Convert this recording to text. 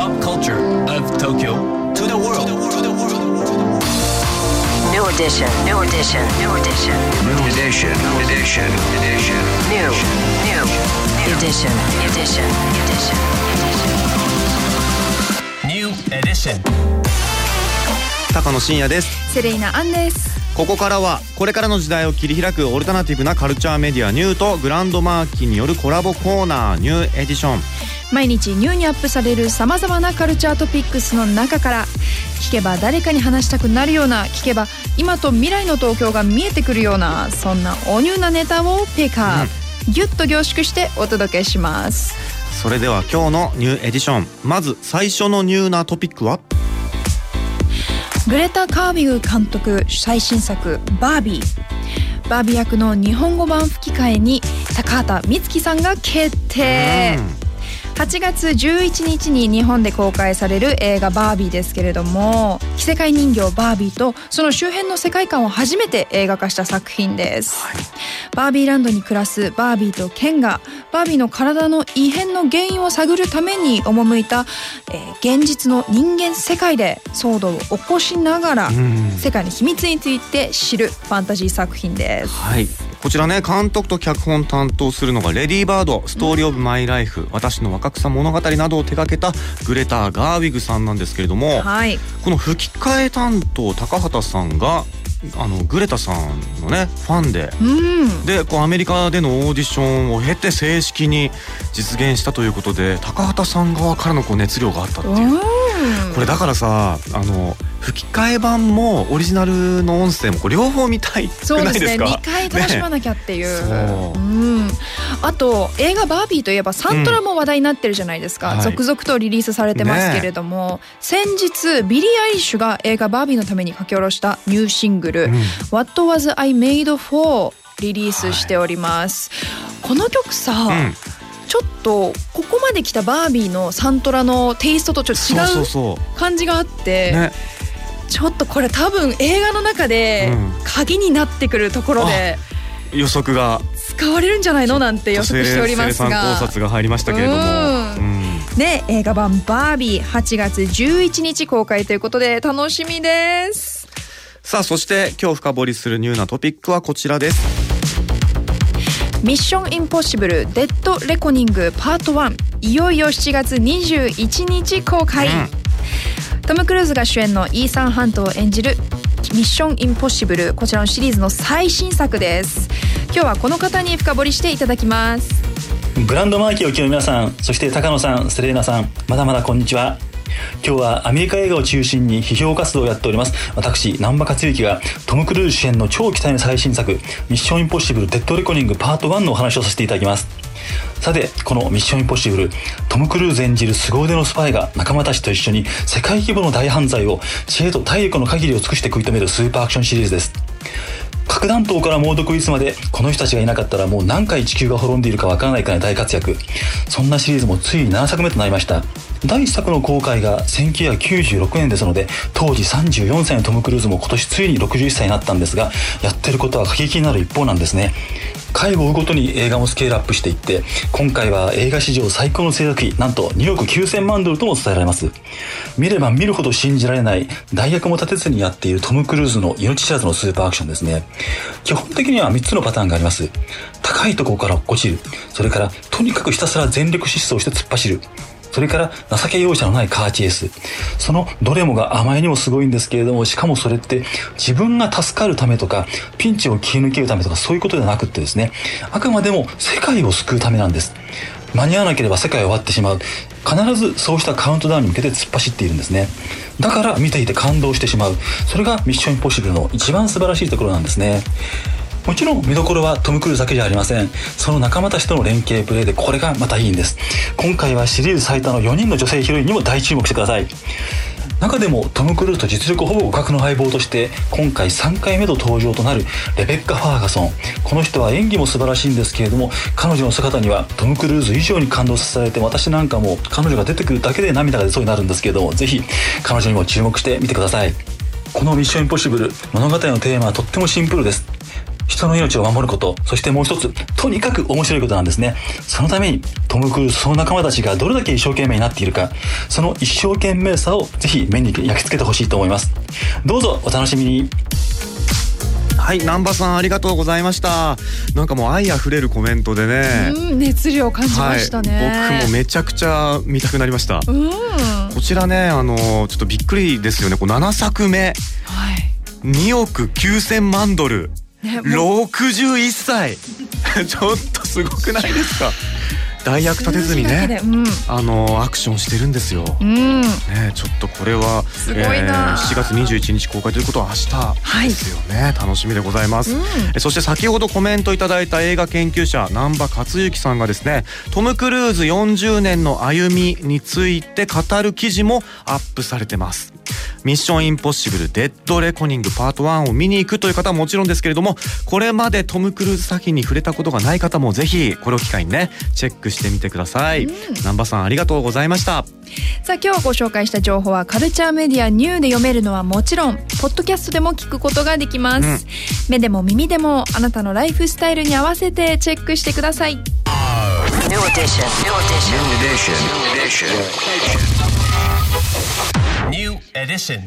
pop culture of Tokyo to the world. New edition. New edition. New edition. New edition. New edition. Edition. New. New. Edition. Edition. Edition. New edition. 高野真也ですセレイナアンですここからはこれからの時代を切り開くオルタナティブなカルチャーメディアニューとグランドマーキーによるコラボコーナーニューエディション毎日ニューにアップされるさまざまなカルチャートピックスの中から聞けば誰かに話したくなるような聞けば今と未来の東京が見えてくるようなそんなおニューなネタをピックアップ、ギュッと凝縮してお届けします。それでは今日のニューエディション。まず最初のニューなトピックは？グレタ・ガーウィグ監督最新作「バービー」バービー役の日本語版吹き替えに高畑充希さんが決定8月11日に日本で公開される映画「バービー」ですけれども着せ替え人形バービーとその周辺の世界観を初めて映画化した作品です、バービーランドに暮らすバービーとケンがバービーの体の異変の原因を探るために赴いた、えー現実の人間世界で騒動を起こしながらん。世界の秘密について知るファンタジー作品です。はいこちらね監督と脚本担当するのがレディーバードストーリーオブマイライフ私の若草物語などを手掛けたグレタ・ガーウィグさんなんですけれどもはい。この吹き替え担当高畑さんがあのグレタさんのねファンでうん。でこうアメリカでのオーディションを経て正式に実現したということで高畑さん側からのこう熱量があったっていう。うんこれだからさあの吹き替え版もオリジナルの音声も両方見たいくそうですねないですか2回楽しまなきゃっていう、ねそううん、あと映画「バービー」といえばサントラも話題になってるじゃないですか、うん。はい。続々とリリースされてますけれども、先日ビリー・アイリッシュが映画「バービー」のために書き下ろしたニューシングルうん「What Was I Made For」リリースしております、この曲さ、うんちょっとここまで来たバービーのサントラのテイストとちょっと違う感じがあってね。ちょっとこれ多分映画の中でうん鍵になってくるところで予測が。使われるんじゃないのなんて予測しておりますが。考察が入りましたけれども。うん。うん。ね映画版「バービー」8月11日公開ということで楽しみです。さあそして今日深掘りするニューなトピックはこちらですミッションインポッシブルデッドレコニングパート1いよいよ7月21日公開、トム・クルーズが主演のイーサン・ハントを演じるミッションインポッシブルこちらのシリーズの最新作です。今日はこの方に深掘りしていただきます。グランドマーキーを聞く皆さん、そして高野さん、セレーナさん、まだまだこんにちは。今日はアメリカ映画を中心に批評活動をやっております。私南波克之がトム・クルーズ主演の超期待の最新作「ミッション・インポッシブル・デッド・レコニング・パート1」のお話をさせていただきます。さてこの「ミッション・インポッシブル」トム・クルーズ演じる凄腕のスパイが仲間たちと一緒に世界規模の大犯罪を知恵と体力の限りを尽くして食い止めるスーパーアクションシリーズです。核弾頭から猛毒ウイルスまでこの人たちがいなかったらもう何回地球が滅んでいるかわからないくらい大活躍。そんなシリーズもついに7作目となりました。第1作の公開が1996年ですので当時34歳のトム・クルーズも今年ついに61歳になったんですがやってることは過激になる一方なんですね。回を追うごとに映画もスケールアップしていって今回は映画史上最高の制作費なんと2億9000万ドルとも伝えられます。見れば見るほど信じられない代役も立てずにやっているトム・クルーズの命知らずのスーパーアクションですね。基本的には3つのパターンがあります。高いところから落っこちる。それからとにかくひたすら全力疾走して突っ走る。それから情け容赦のないカーチェイス。そのどれもがあまりにもすごいんですけれども、しかもそれって自分が助かるためとか、ピンチを切り抜けるためとかそういうことではなくってですね、あくまでも世界を救うためなんです。間に合わなければ世界は終わってしまう。必ずそうしたカウントダウンに向けて突っ走っているんですね。だから見ていて感動してしまう。それがミッションインポッシブルの一番素晴らしいところなんですね。もちろん見どころはトム・クルーズだけじゃありません。その仲間たちとの連携プレーでこれがまたいいんです。今回はシリーズ最多の4人の女性ヒロインにも大注目してください。中でもトム・クルーズと実力ほぼ互角の相棒として今回3回目の登場となるレベッカ・ファーガソン。この人は演技も素晴らしいんですけれども彼女の姿にはトム・クルーズ以上に感動させられて私なんかも彼女が出てくるだけで涙が出そうになるんですけれどもぜひ彼女にも注目してみてください。この「ミッション・インポッシブル」物語のテーマはとってもシンプルです。人の命を守ること、そしてもう一つ、とにかく面白いことなんですね。そのために、トム・クルーズ、その仲間たちがどれだけ一生懸命になっているか、その一生懸命さをぜひ目に焼き付けてほしいと思います。どうぞお楽しみに。はい南波さんありがとうございました。なんかもう愛あふれるコメントでね、うん熱量感じましたね、はい、僕もめちゃくちゃ見たくなりました。うん。こちらねあのちょっとびっくりですよね。こう7作目。はい。2億9,000万ドルねもう。61歳。ちょっとすごくないですか？代役立てずにねうん。あのアクションしてるんですよ、うん。ね、ちょっとこれはすごいな。7月21日公開ということは明日ですよね、楽しみでございます、うん。えそして先ほどコメントいただいた映画研究者南波克之さんがですねトム・クルーズ40年の歩みについて語る記事もアップされてますミッションインポッシブルデッドレコニングパート1を見に行くという方はもちろんですけれどもこれまでトム・クルーズ作品に触れたことがない方もぜひこれを機会にねチェックしてみてください、南波さんありがとうございましたさあ今日ご紹介した情報はカルチャーメディアニューで読めるのはもちろんポッドキャストでも聞くことができます、うん目でも耳でもあなたのライフスタイルに合わせてチェックしてください New edition. New edition. New edition. New edition.